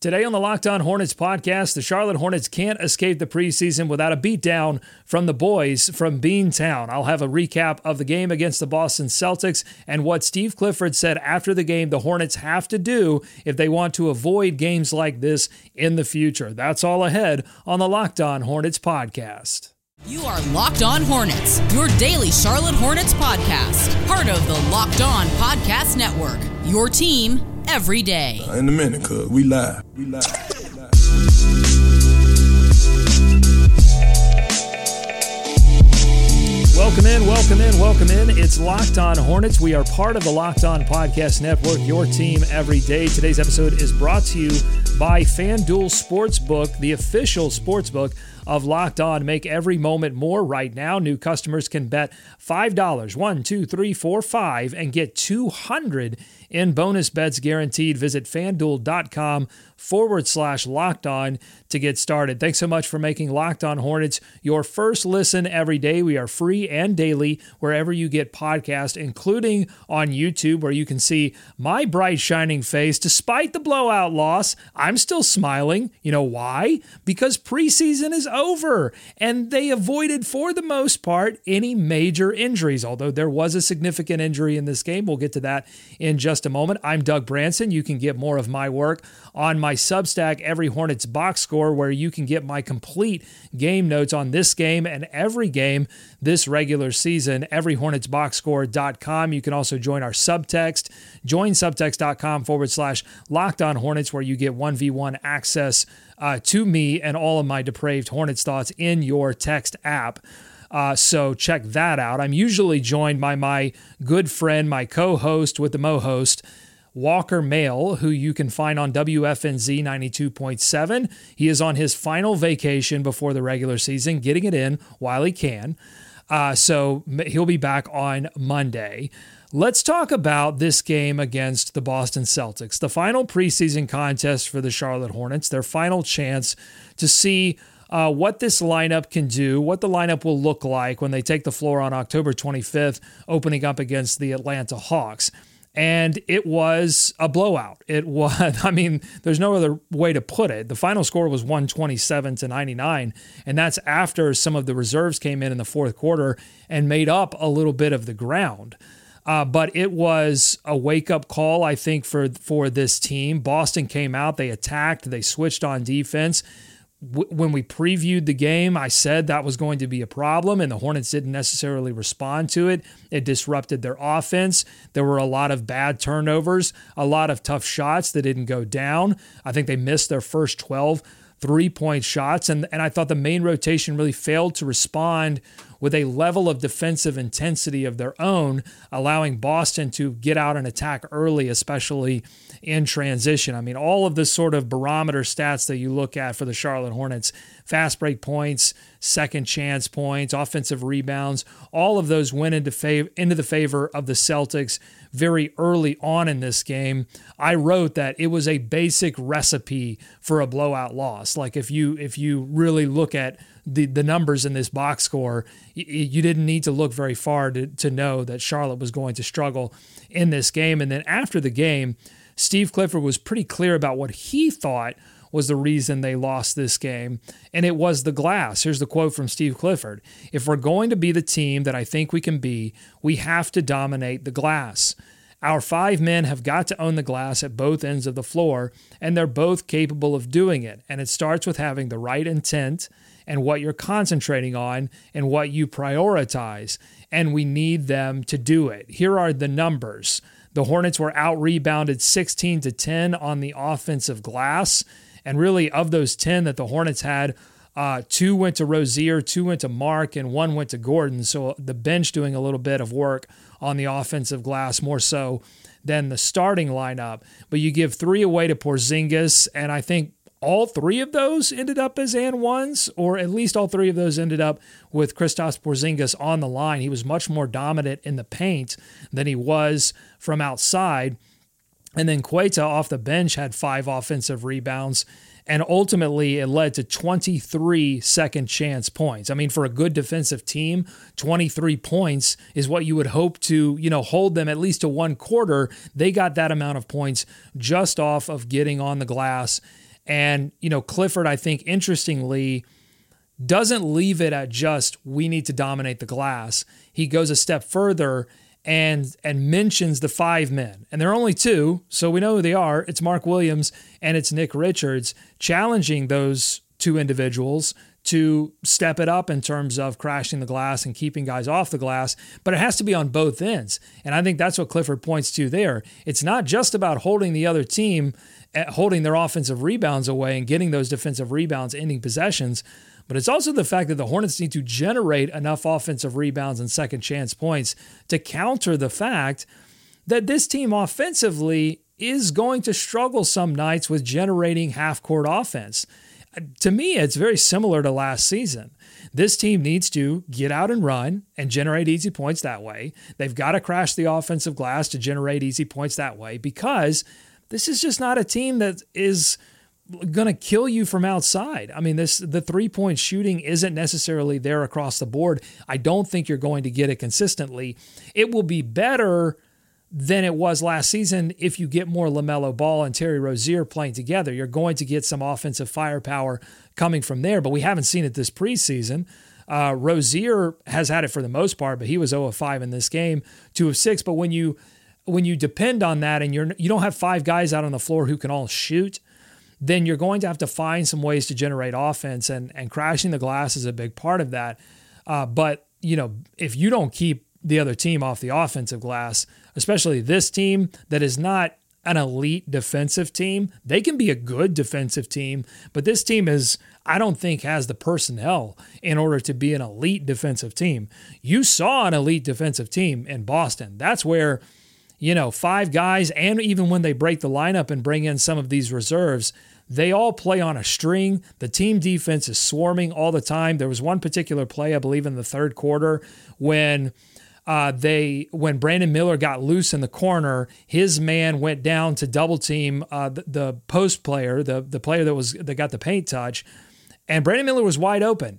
Today on the Locked On Hornets podcast, the Charlotte Hornets can't escape the preseason without a beatdown from the boys from Beantown. I'll have a recap of the game against the Boston Celtics and what Steve Clifford said after the game the Hornets have to do if they want to avoid games like this in the future. That's all ahead on the Locked On Hornets podcast. You are Locked On Hornets, your daily Charlotte Hornets podcast, part of the Locked On Podcast Network. Your team every day. Uh, in a minute, cuz we live. We live. Welcome in, welcome in, welcome in. It's Locked On Hornets. We are part of the Locked On Podcast Network, your team every day. Today's episode is brought to you by FanDuel Sportsbook, the official sportsbook of Locked On. Make every moment more right now. New customers can bet $5, one, two, three, four, five, and get 200 in bonus bets guaranteed. Visit fanduel.com forward slash locked on to get started. Thanks so much for making Locked On Hornets your first listen every day. We are free and daily wherever you get podcasts, including on YouTube, where you can see my bright, shining face. Despite the blowout loss, I'm still smiling. You know why? Because preseason is over and they avoided, for the most part, any major injuries, although there was a significant injury in this game. We'll get to that in just a moment. I'm Doug Branson. You can get more of my work on my Substack, Every Hornets Box Score, where you can get my complete game notes on this game and every game this regular season. EveryHornetsBoxScore.com. You can also join our subtext. Join subtext.com forward slash locked on Hornets, where you get 1v1 access uh, to me and all of my depraved Hornets thoughts in your text app. Uh, so check that out. I'm usually joined by my good friend, my co host with the Mo host, Walker Mehl, who you can find on WFNZ 92.7. He is on his final vacation before the regular season, getting it in while he can. Uh, so he'll be back on Monday. Let's talk about this game against the Boston Celtics, the final preseason contest for the Charlotte Hornets, their final chance to see uh, what this lineup can do, what the lineup will look like when they take the floor on October 25th, opening up against the Atlanta Hawks. And it was a blowout. It was, I mean, there's no other way to put it. The final score was 127 to 99. And that's after some of the reserves came in in the fourth quarter and made up a little bit of the ground. Uh, but it was a wake up call, I think, for for this team. Boston came out, they attacked, they switched on defense when we previewed the game, I said that was going to be a problem, and the Hornets didn't necessarily respond to it. It disrupted their offense. There were a lot of bad turnovers, a lot of tough shots that didn't go down. I think they missed their first 12 three point shots, and, and I thought the main rotation really failed to respond with a level of defensive intensity of their own, allowing Boston to get out and attack early, especially in transition. I mean, all of the sort of barometer stats that you look at for the Charlotte Hornets fast break points, second chance points, offensive rebounds all of those went into, fav- into the favor of the Celtics very early on in this game. I wrote that it was a basic recipe for a blowout loss. Like if you if you really look at the, the numbers in this box score, you, you didn't need to look very far to, to know that Charlotte was going to struggle in this game. And then after the game, Steve Clifford was pretty clear about what he thought was the reason they lost this game, and it was the glass. Here's the quote from Steve Clifford If we're going to be the team that I think we can be, we have to dominate the glass. Our five men have got to own the glass at both ends of the floor, and they're both capable of doing it. And it starts with having the right intent and what you're concentrating on and what you prioritize. And we need them to do it. Here are the numbers. The Hornets were out rebounded 16 to 10 on the offensive glass. And really, of those 10 that the Hornets had, uh, two went to Rozier, two went to Mark, and one went to Gordon. So the bench doing a little bit of work on the offensive glass, more so than the starting lineup. But you give three away to Porzingis, and I think all three of those ended up as and ones, or at least all three of those ended up with Kristaps Porzingis on the line. He was much more dominant in the paint than he was from outside. And then Queta off the bench had five offensive rebounds. And ultimately, it led to 23 second chance points. I mean, for a good defensive team, 23 points is what you would hope to, you know, hold them at least to one quarter. They got that amount of points just off of getting on the glass And, you know, Clifford, I think, interestingly, doesn't leave it at just we need to dominate the glass. He goes a step further and and mentions the five men. And there are only two, so we know who they are. It's Mark Williams and it's Nick Richards challenging those two individuals to step it up in terms of crashing the glass and keeping guys off the glass, but it has to be on both ends. And I think that's what Clifford points to there. It's not just about holding the other team, eh, holding their offensive rebounds away and getting those defensive rebounds, ending possessions, but it's also the fact that the Hornets need to generate enough offensive rebounds and second chance points to counter the fact that this team offensively is going to struggle some nights with generating half court offense. To me, it's very similar to last season. This team needs to get out and run and generate easy points that way. They've got to crash the offensive glass to generate easy points that way because this is just not a team that is going to kill you from outside. I mean, this the three point shooting isn't necessarily there across the board. I don't think you're going to get it consistently. It will be better than it was last season if you get more LaMelo Ball and Terry Rozier playing together. You're going to get some offensive firepower coming from there, but we haven't seen it this preseason. Uh, Rozier has had it for the most part, but he was 0 of 5 in this game, 2 of 6. But when you when you depend on that and you're you don't have five guys out on the floor who can all shoot, then you're going to have to find some ways to generate offense, and and crashing the glass is a big part of that. Uh, but you know, if you don't keep the other team off the offensive glass, especially this team that is not an elite defensive team. They can be a good defensive team, but this team is, I don't think, has the personnel in order to be an elite defensive team. You saw an elite defensive team in Boston. That's where, you know, five guys, and even when they break the lineup and bring in some of these reserves, they all play on a string. The team defense is swarming all the time. There was one particular play, I believe, in the third quarter when uh, they when Brandon Miller got loose in the corner, his man went down to double team uh, the, the, post player, the the player that was that got the paint touch, and Brandon Miller was wide open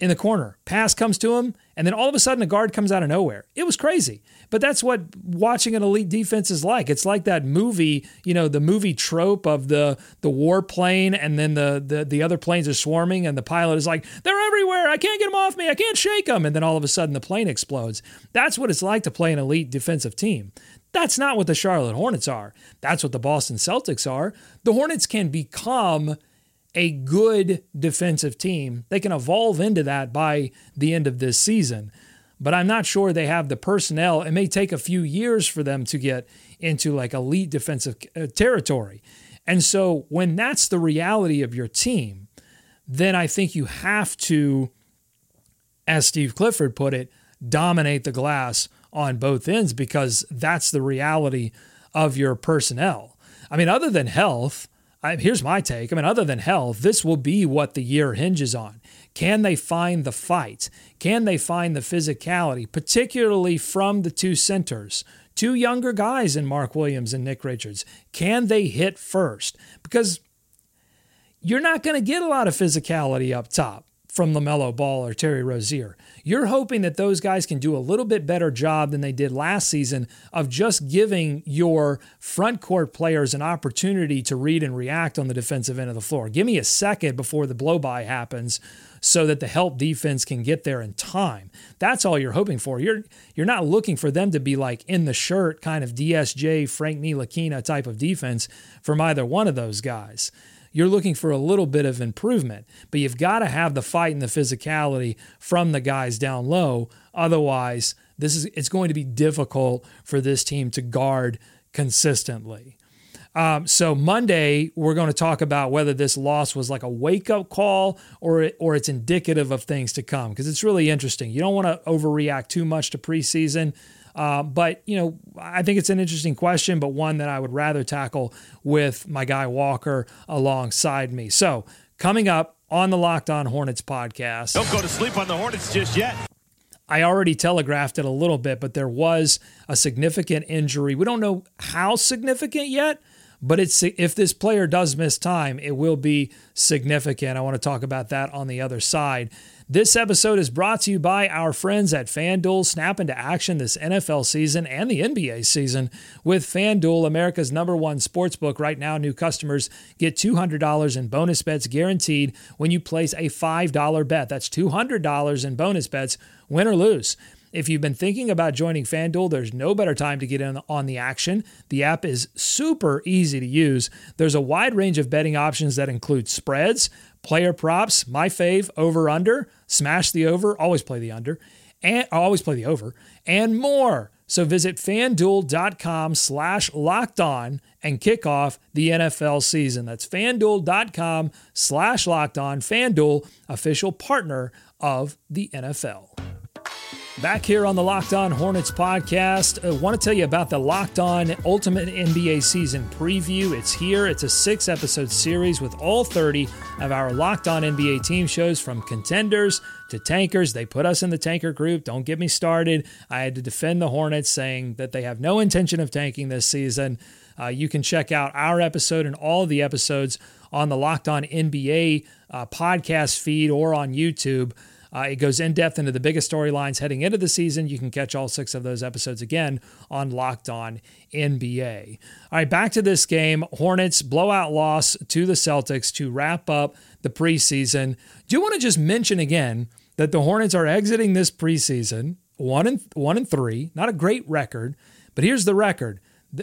in the corner. Pass comes to him, and then all of a sudden a guard comes out of nowhere. It was crazy. But that's what watching an elite defense is like. It's like that movie, you know, the movie trope of the the war plane and then the the, the other planes are swarming and the pilot is like, they're everywhere. I can't get them off me. I can't shake them. And then all of a sudden the plane explodes. That's what it's like to play an elite defensive team. That's not what the Charlotte Hornets are. That's what the Boston Celtics are. The Hornets can become a good defensive team. They can evolve into that by the end of this season. But I'm not sure they have the personnel. It may take a few years for them to get into like elite defensive uh, territory. And so when that's the reality of your team, then I think you have to, as Steve Clifford put it, dominate the glass on both ends because that's the reality of your personnel. I mean, other than health, I, here's my take. I mean, other than health, this will be what the year hinges on. Can they find the fight? Can they find the physicality, particularly from the two centers? Two younger guys in Mark Williams and Nick Richards. Can they hit first? Because you're not going to get a lot of physicality up top from LaMelo Ball or Terry Rozier. You're hoping that those guys can do a little bit better job than they did last season of just giving your front court players an opportunity to read and react on the defensive end of the floor. Give me a second before the blow by happens so that the help defense can get there in time. That's all you're hoping for. You're you're not looking for them to be like in the shirt kind of DSJ Frank Ntilikina type of defense from either one of those guys you're looking for a little bit of improvement. But you've got to have the fight and the physicality from the guys down low. Otherwise, this is it's going to be difficult for this team to guard consistently. Um, so Monday, we're going to talk about whether this loss was like a wake up call or or it's indicative of things to come because it's really interesting. You don't want to overreact too much to preseason. Uh, but, you know, I think it's an interesting question, but one that I would rather tackle with my guy Walker alongside me. So, coming up on the Locked On Hornets podcast. Don't go to sleep on the Hornets just yet. I already telegraphed it a little bit, but there was a significant injury. We don't know how significant yet, but it's if this player does miss time, it will be significant. I want to talk about that on the other side. This episode is brought to you by our friends at FanDuel. Snap into action this NFL season and the NBA season with FanDuel, America's number one sports book. Right now, new customers get $200 in bonus bets guaranteed when you place a $5 bet. That's $200 in bonus bets, win or lose. If you've been thinking about joining FanDuel, there's no better time to get in on the action. The app is super easy to use. There's a wide range of betting options that include spreads, player props, my fave, over under, smash the over, always play the under, and always play the over, and more. So visit fanduel.com slash locked on and kick off the NFL season. That's fanduel.com slash locked on. Fanduel, official partner of the NFL. Back here on the Locked On Hornets podcast, I want to tell you about the Locked On Ultimate NBA Season Preview. It's here. It's a six episode series with all 30 of our Locked On NBA team shows from contenders to tankers. They put us in the tanker group. Don't get me started. I had to defend the Hornets, saying that they have no intention of tanking this season. Uh, you can check out our episode and all the episodes on the Locked On NBA uh, podcast feed or on YouTube. Uh, it goes in depth into the biggest storylines heading into the season. You can catch all six of those episodes again on Locked On NBA. All right, back to this game. Hornets blowout loss to the Celtics to wrap up the preseason. Do you want to just mention again that the Hornets are exiting this preseason one and one and three? Not a great record, but here's the record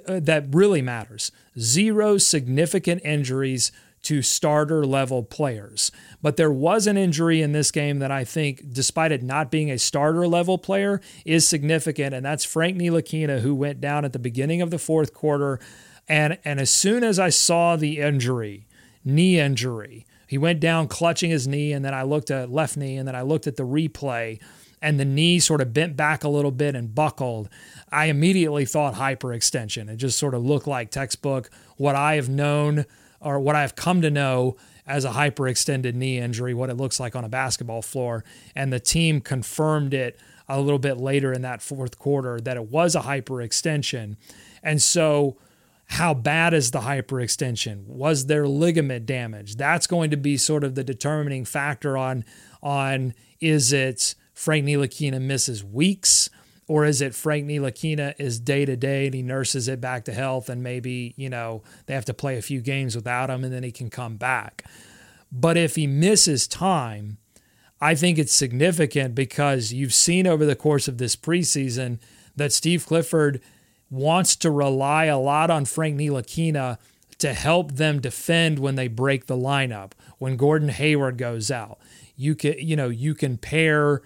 uh, that really matters: zero significant injuries to starter level players. But there was an injury in this game that I think, despite it not being a starter level player, is significant, and that's Frank Ntilikina, who went down at the beginning of the fourth quarter. And, and as soon as I saw the injury, knee injury, he went down clutching his knee, and then I looked at left knee, and then I looked at the replay, and the knee sort of bent back a little bit and buckled. I immediately thought hyperextension. It just sort of looked like textbook what I have known or what I've come to know as a hyperextended knee injury, what it looks like on a basketball floor. And the team confirmed it a little bit later in that fourth quarter that it was a hyperextension. And so, how bad is the hyperextension? Was there ligament damage? That's going to be sort of the determining factor on on is it Frank Ntilikina misses weeks or is it Frank Ntilikina is day to day and he nurses it back to health and maybe, you know, they have to play a few games without him and then he can come back. But if he misses time, I think it's significant because you've seen over the course of this preseason that Steve Clifford wants to rely a lot on Frank Ntilikina to help them defend when they break the lineup. When Gordon Hayward goes out, you can you know you can pair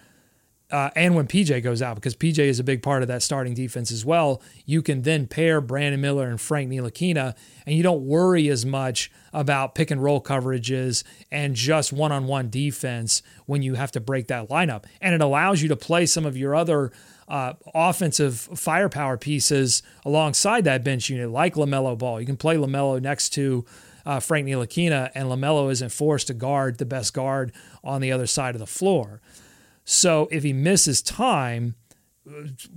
uh, and when PJ goes out, because PJ is a big part of that starting defense as well, you can then pair Brandon Miller and Frank Ntilikina, and you don't worry as much about pick and roll coverages and just one on one defense when you have to break that lineup. And it allows you to play some of your other uh, offensive firepower pieces alongside that bench unit, like LaMelo Ball. You can play LaMelo next to uh, Frank Ntilikina, and LaMelo isn't forced to guard the best guard on the other side of the floor. So if he misses time,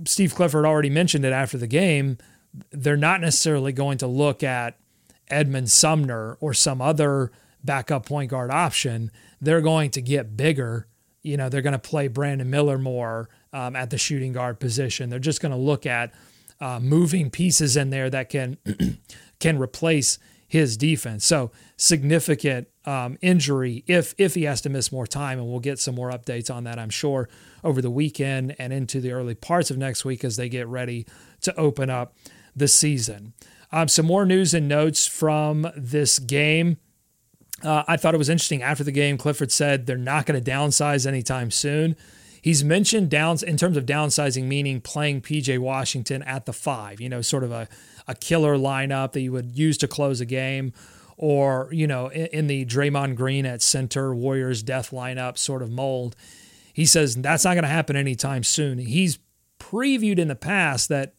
Steve Clifford already mentioned it after the game. They're not necessarily going to look at Edmond Sumner or some other backup point guard option. They're going to get bigger. You know, they're going to play Brandon Miller more um, at the shooting guard position. They're just going to look at uh, moving pieces in there that can can replace his defense. So significant um, injury if if he has to miss more time, and we'll get some more updates on that, I'm sure, over the weekend and into the early parts of next week as they get ready to open up the season. Um, some more news and notes from this game. Uh, I thought it was interesting after the game. Clifford said they're not going to downsize anytime soon. He's mentioned downs in terms of downsizing, meaning playing PJ Washington at the five, you know, sort of a, a killer lineup that you would use to close a game or you know in, in the Draymond Green at center Warriors death lineup sort of mold. He says that's not going to happen anytime soon. He's previewed in the past that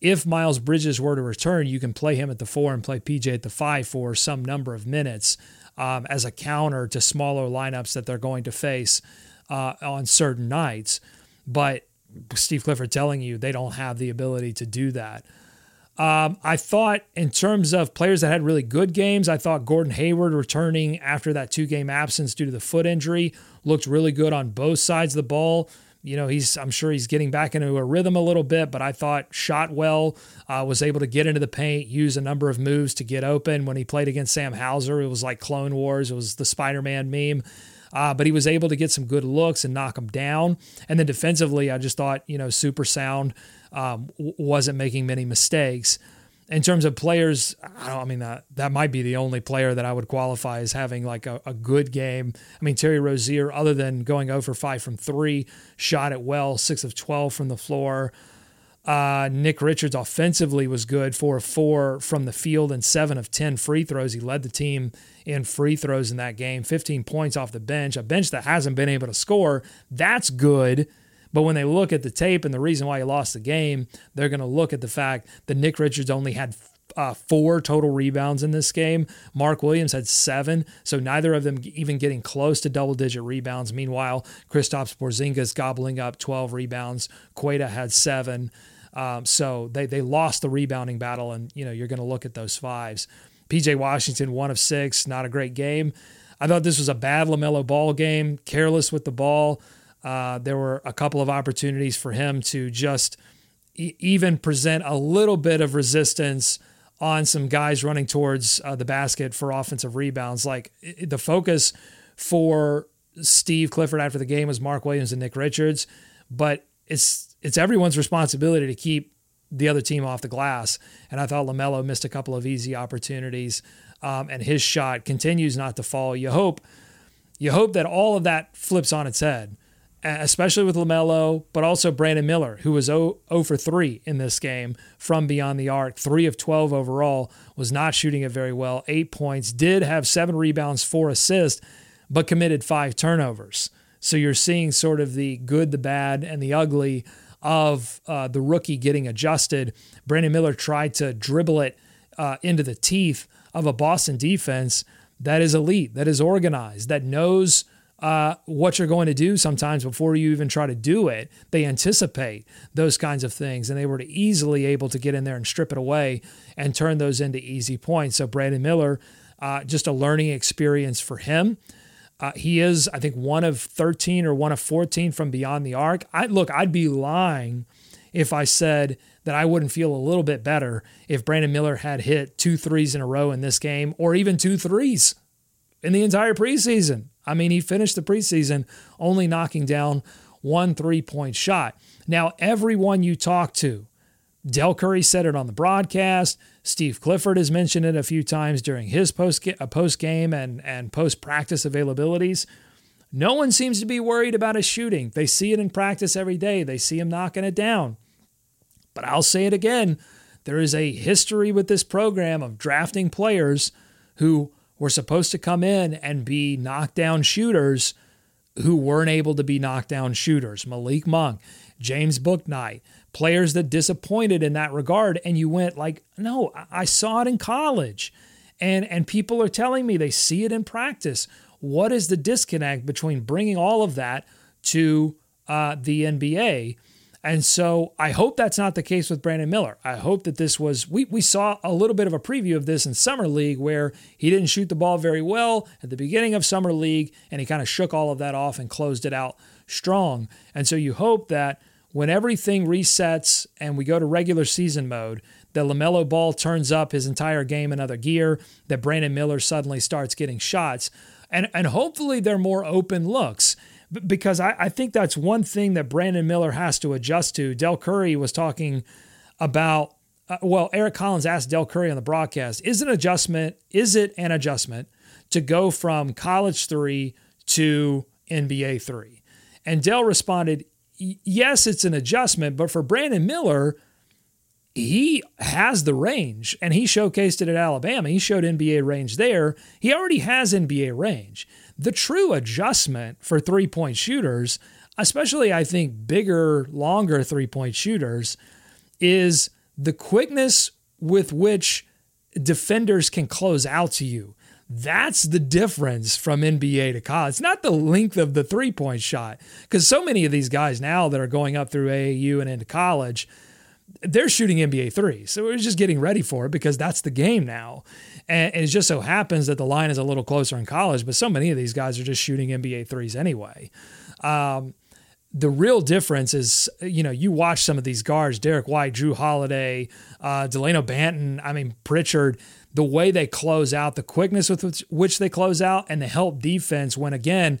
if Miles Bridges were to return, you can play him at the four and play PJ at the five for some number of minutes um, as a counter to smaller lineups that they're going to face uh, on certain nights. But Steve Clifford telling you they don't have the ability to do that. Um, I thought, in terms of players that had really good games, I thought Gordon Hayward returning after that two game absence due to the foot injury looked really good on both sides of the ball. You know, he's I'm sure he's getting back into a rhythm a little bit, but I thought shot well, uh, was able to get into the paint, use a number of moves to get open. When he played against Sam Hauser, it was like Clone Wars, it was the Spider Man meme. Uh, but he was able to get some good looks and knock them down. And then defensively, I just thought, you know, super sound um, wasn't making many mistakes. In terms of players, I, I mean, that, that might be the only player that I would qualify as having like a, a good game. I mean, Terry Rozier, other than going over 5 from 3, shot it well, 6 of 12 from the floor. Uh, Nick Richards offensively was good, four of four from the field and seven of 10 free throws. He led the team in free throws in that game, 15 points off the bench, a bench that hasn't been able to score. That's good but when they look at the tape and the reason why he lost the game, they're going to look at the fact that Nick Richards only had uh, four total rebounds in this game. Mark Williams had seven, so neither of them even getting close to double digit rebounds. Meanwhile, Kristaps Porzingis gobbling up 12 rebounds. Queta had seven. Um, so they they lost the rebounding battle, and you know you're going to look at those fives. PJ Washington, one of six, not a great game. I thought this was a bad LaMelo ball game, careless with the ball. Uh, there were a couple of opportunities for him to just e- even present a little bit of resistance on some guys running towards uh, the basket for offensive rebounds. Like the focus for Steve Clifford after the game was Mark Williams and Nick Richards, but it's it's everyone's responsibility to keep the other team off the glass. And I thought LaMelo missed a couple of easy opportunities, um, and his shot continues not to fall. You hope you hope that all of that flips on its head especially with LaMelo, but also Brandon Miller, who was 0, 0 for 3 in this game from beyond the arc, 3 of 12 overall, was not shooting it very well. Eight points, did have seven rebounds, four assists, but committed five turnovers. So you're seeing sort of the good, the bad, and the ugly of uh, the rookie getting adjusted. Brandon Miller tried to dribble it uh, into the teeth of a Boston defense that is elite, that is organized, that knows – uh, what you're going to do sometimes before you even try to do it. They anticipate those kinds of things, and they were easily able to get in there and strip it away and turn those into easy points. So Brandon Miller, uh, just a learning experience for him. Uh, he is, I think, one of 13 or one of 14 from beyond the arc. I look, I'd be lying if I said that I wouldn't feel a little bit better if Brandon Miller had hit two threes in a row in this game, or even two threes in the entire preseason. I mean, he finished the preseason only knocking down one three point shot. Now, everyone you talk to, Del Curry said it on the broadcast. Steve Clifford has mentioned it a few times during his post uh, post game and and post practice availabilities. No one seems to be worried about his shooting. They see it in practice every day. They see him knocking it down. But I'll say it again: there is a history with this program of drafting players who were supposed to come in and be knockdown shooters who weren't able to be knockdown shooters. Malik Monk, James Bouknight, players that disappointed in that regard. And you went like, no, I saw it in college. And, and people are telling me they see it in practice. What is the disconnect between bringing all of that to uh, the NBA? And so I hope that's not the case with Brandon Miller. I hope that this was, we, we saw a little bit of a preview of this in Summer League where he didn't shoot the ball very well at the beginning of Summer League and he kind of shook all of that off and closed it out strong. And so you hope that when everything resets and we go to regular season mode, that LaMelo Ball turns up his entire game in other gear, that Brandon Miller suddenly starts getting shots. And, and hopefully they're more open looks because I, I think that's one thing that Brandon Miller has to adjust to. Del Curry was talking about, uh, well, Eric Collins asked Del Curry on the broadcast, is an adjustment, is it an adjustment to go from college three to NBA three? And Del responded, yes, it's an adjustment, but for Brandon Miller, he has the range and he showcased it at Alabama. He showed NBA range there. He already has NBA range. The true adjustment for three point shooters, especially I think bigger, longer three point shooters, is the quickness with which defenders can close out to you. That's the difference from NBA to college. It's not the length of the three point shot, because so many of these guys now that are going up through AAU and into college, they're shooting NBA threes. So we're just getting ready for it because that's the game now. And, it just so happens that the line is a little closer in college, but so many of these guys are just shooting NBA threes anyway. Um, the real difference is, you know, you watch some of these guards, Derrick White, Jrue Holiday, uh, Dalano Banton, I mean, Pritchard, the way they close out, the quickness with which they close out, and the help defense when, again,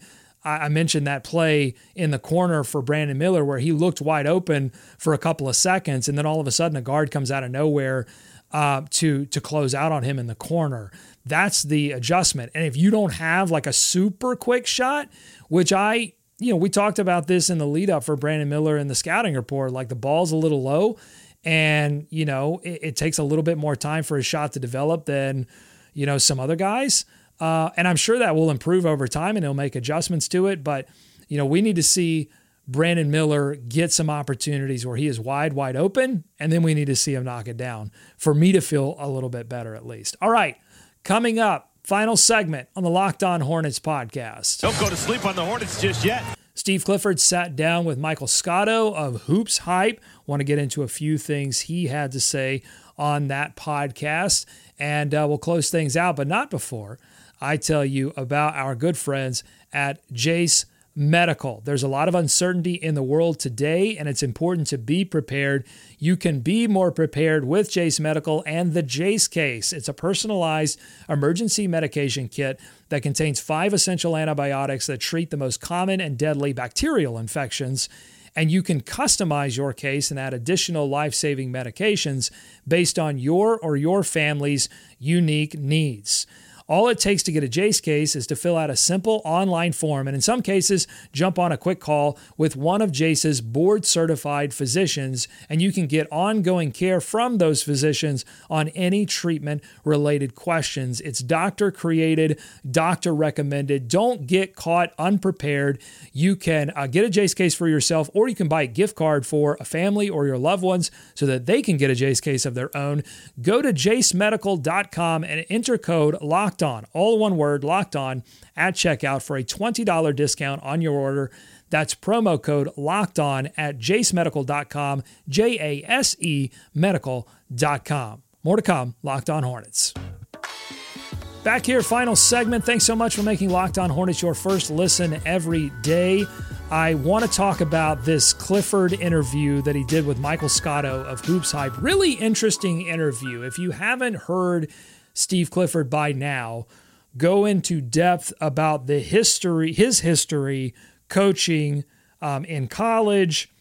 I mentioned that play in the corner for Brandon Miller where he looked wide open for a couple of seconds, and then all of a sudden a guard comes out of nowhere uh, to to close out on him in the corner. That's the adjustment. And if you don't have like a super quick shot, which I you know we talked about this in the lead up for Brandon Miller in the scouting report, like the ball's a little low, and you know it, it takes a little bit more time for a shot to develop than you know some other guys. Uh, and I'm sure that will improve over time and he'll make adjustments to it. But, you know, we need to see Brandon Miller get some opportunities where he is wide, wide open. And then we need to see him knock it down for me to feel a little bit better at least. All right. Coming up, final segment on the Locked On Hornets podcast. Don't go to sleep on the Hornets just yet. Steve Clifford sat down with Michael Scotto of Hoops Hype. Want to get into a few things he had to say on that podcast. And uh, we'll close things out, but not before I tell you about our good friends at Jase Medical. There's a lot of uncertainty in the world today, and it's important to be prepared. You can be more prepared with Jase Medical and the Jase case. It's a personalized emergency medication kit that contains five essential antibiotics that treat the most common and deadly bacterial infections. And you can customize your case and add additional life saving medications based on your or your family's unique needs. All it takes to get a Jase case is to fill out a simple online form and, in some cases, jump on a quick call with one of Jase's board certified physicians, and you can get ongoing care from those physicians on any treatment related questions. It's doctor created, doctor recommended. Don't get caught unprepared. You can uh, get a Jase case for yourself, or you can buy a gift card for a family or your loved ones so that they can get a Jase case of their own. Go to jasemedical.com and enter code LOCK locked on, all one word, locked on at checkout for a $20 discount on your order. That's promo code locked on at jasemedical.com, J A S E medical.com. More to come, Locked On Hornets. Back here, final segment. Thanks so much for making Locked On Hornets your first listen every day. I want to talk about this Clifford interview that he did with Michael Scotto of Hoops Hype. Really interesting interview. If you haven't heard Steve Clifford by now go into depth about the history, his history coaching um, in college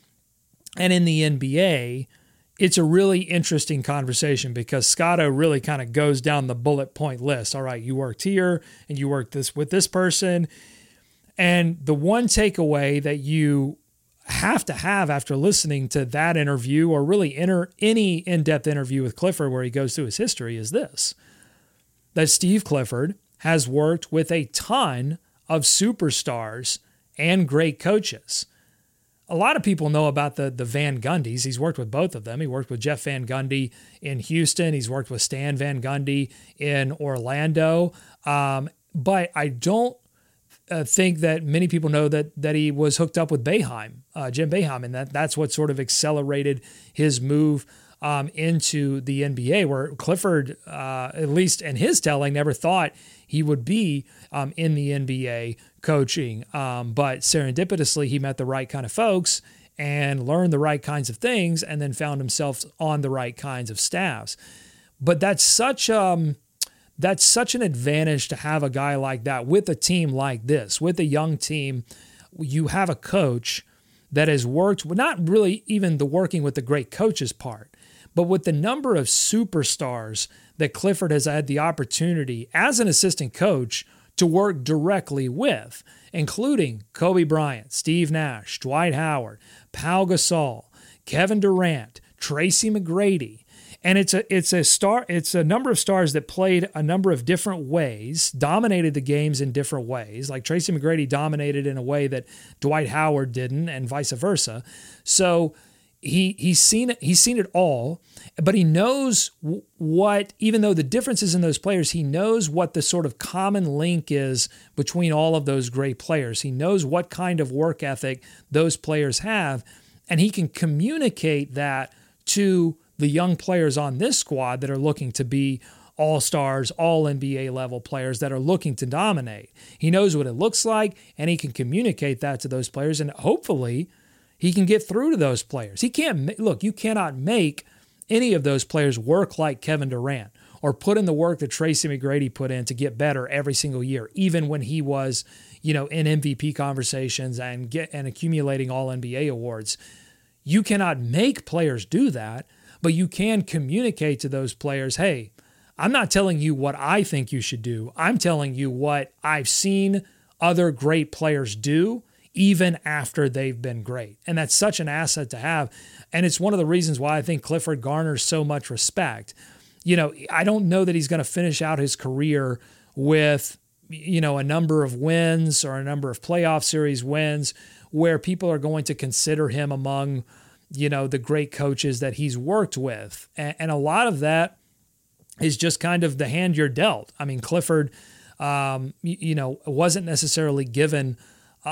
and in the NBA. It's a really interesting conversation because Scotto really kind of goes down the bullet point list. All right, you worked here and you worked this with this person. And the one takeaway that you have to have after listening to that interview or really enter any in-depth interview with Clifford where he goes through his history is this that Steve Clifford has worked with a ton of superstars and great coaches. A lot of people know about the, the Van Gundys. He's worked with both of them. He worked with Jeff Van Gundy in Houston. He's worked with Stan Van Gundy in Orlando. Um, but I don't uh, think that many people know that that he was hooked up with Boeheim, uh, Jim Boeheim, and that that's what sort of accelerated his move um, into the NBA, where Clifford, uh, at least in his telling, never thought he would be um, in the NBA coaching. Um, but serendipitously, he met the right kind of folks and learned the right kinds of things, and then found himself on the right kinds of staffs. But that's such um, that's such an advantage to have a guy like that with a team like this, with a young team. You have a coach that has worked, not really even the working with the great coaches part, but with the number of superstars that Clifford has had the opportunity as an assistant coach to work directly with, including Kobe Bryant, Steve Nash, Dwight Howard, Pau Gasol, Kevin Durant, Tracy McGrady. And it's a it's a star it's a number of stars that played a number of different ways, dominated the games in different ways. Like Tracy McGrady dominated in a way that Dwight Howard didn't, and vice versa. So he he's seen it he's seen it all but he knows what even though the differences in those players he knows what the sort of common link is between all of those great players he knows what kind of work ethic those players have and he can communicate that to the young players on this squad that are looking to be all stars, all NBA level players that are looking to dominate. He knows what it looks like and he can communicate that to those players and hopefully he can get through to those players. He can't look, you cannot make any of those players work like Kevin Durant or put in the work that Tracy McGrady put in to get better every single year, even when he was, you know, in MVP conversations and get and accumulating all NBA awards. You cannot make players do that, but you can communicate to those players, hey, I'm not telling you what I think you should do. I'm telling you what I've seen other great players do even after they've been great. And that's such an asset to have. And it's one of the reasons why I think Clifford garners so much respect. You know, I don't know that he's going to finish out his career with, you know, a number of wins or a number of playoff series wins where people are going to consider him among, you know, the great coaches that he's worked with. And, and a lot of that is just kind of the hand you're dealt. I mean, Clifford, um, you, you know, wasn't necessarily given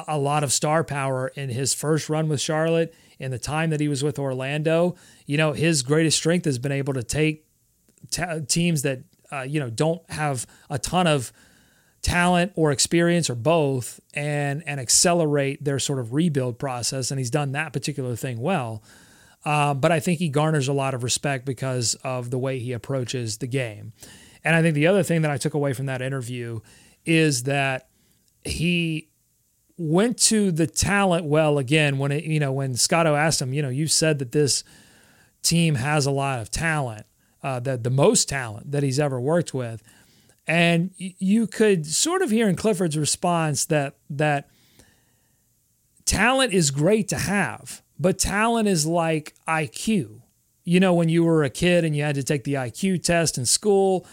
a lot of star power in his first run with Charlotte, in the time that he was with Orlando. You know, his greatest strength has been able to take t- teams that, uh, you know, don't have a ton of talent or experience or both and and accelerate their sort of rebuild process and he's done that particular thing well uh, but I think he garners a lot of respect because of the way he approaches the game and I think the other thing that I took away from that interview is that he went to the talent well again when it you know when Scotto asked him you know you said that this team has a lot of talent uh, that the most talent that he's ever worked with. And you could sort of hear in Clifford's response that that talent is great to have but talent is like IQ you know when you were a kid and you had to take the IQ test in school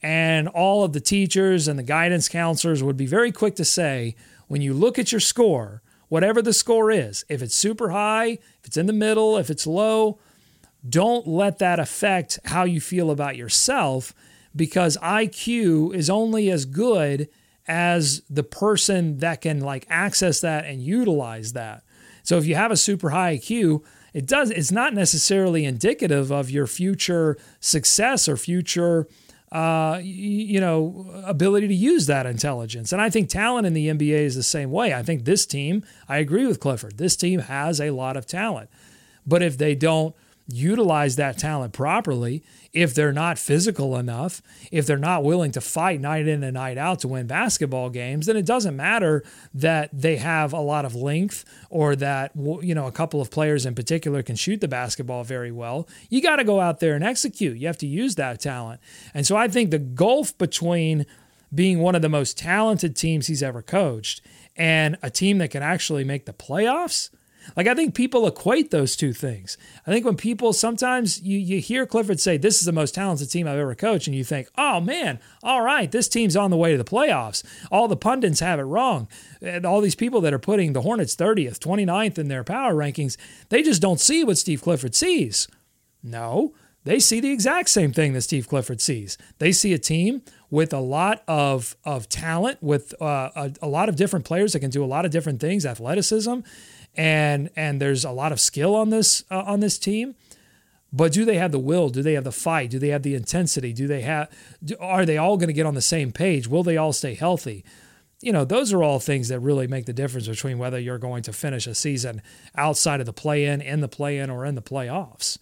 and all of the teachers and the guidance counselors would be very quick to say when you look at your score, whatever the score is, if it's super high, if it's in the middle, if it's low, don't let that affect how you feel about yourself because IQ is only as good as the person that can like access that and utilize that. So if you have a super high IQ, it does it's not necessarily indicative of your future success or future uh, you know, ability to use that intelligence. And I think talent in the NBA is the same way. I think this team, I agree with Clifford, this team has a lot of talent. But if they don't utilize that talent properly, if they're not physical enough, if they're not willing to fight night in and night out to win basketball games, then it doesn't matter that they have a lot of length or that you know a couple of players in particular can shoot the basketball very well. You got to go out there and execute. You have to use that talent. And so I think the gulf between being one of the most talented teams he's ever coached and a team that can actually make the playoffs like I think people equate those two things. I think when people sometimes you you hear Clifford say this is the most talented team I've ever coached, and you think, oh man, all right, this team's on the way to the playoffs. All the pundits have it wrong. And all these people that are putting the Hornets 30th, 29th in their power rankings, they just don't see what Steve Clifford sees. No, they see the exact same thing that Steve Clifford sees. They see a team with a lot of, of talent, with uh, a, a lot of different players that can do a lot of different things, athleticism, and and there's a lot of skill on this uh, on this team. But do they have the will? Do they have the fight? Do they have the intensity? Do they have? Do, are they all going to get on the same page? Will they all stay healthy? You know, those are all things that really make the difference between whether you're going to finish a season outside of the play-in, in the play-in, or in the playoffs.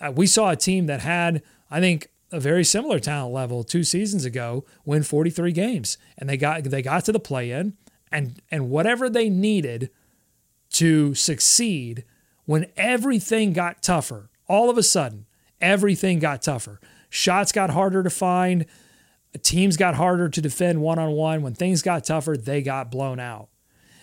Uh, we saw a team that had, I think, a very similar talent level two seasons ago win 43 games, and they got they got to the play-in, and and whatever they needed to succeed when everything got tougher. All of a sudden, everything got tougher. Shots got harder to find. Teams got harder to defend one on one. When things got tougher, they got blown out.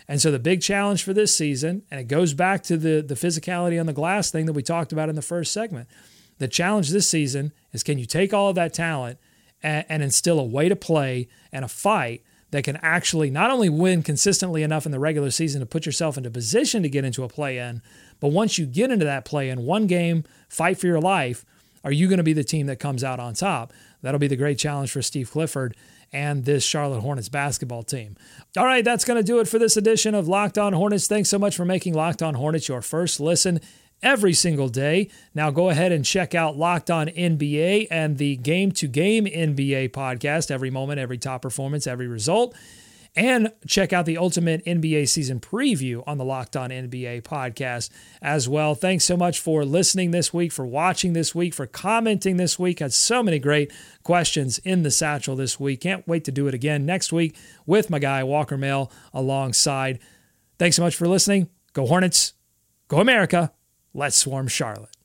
And so the big challenge for this season, and it goes back to the, the physicality on the glass thing that we talked about in the first segment. The challenge this season is can you take all of that talent and, and instill a way to play and a fight that can actually not only win consistently enough in the regular season to put yourself into position to get into a play in, but once you get into that play in, one game, fight for your life, are you going to be the team that comes out on top? That'll be the great challenge for Steve Clifford and this Charlotte Hornets basketball team. All right, that's going to do it for this edition of Locked On Hornets. Thanks so much for making Locked On Hornets your first listen every single day. Now go ahead and check out Locked On NBA and the Game to Game NBA podcast, every moment, every top performance, every result. And check out the Ultimate NBA season preview on the Locked On NBA podcast as well. Thanks so much for listening this week, for watching this week, for commenting this week. Had so many great questions in the satchel this week. Can't wait to do it again next week with my guy Walker Mehl alongside. Thanks so much for listening. Go Hornets. Go America. Let's swarm Charlotte.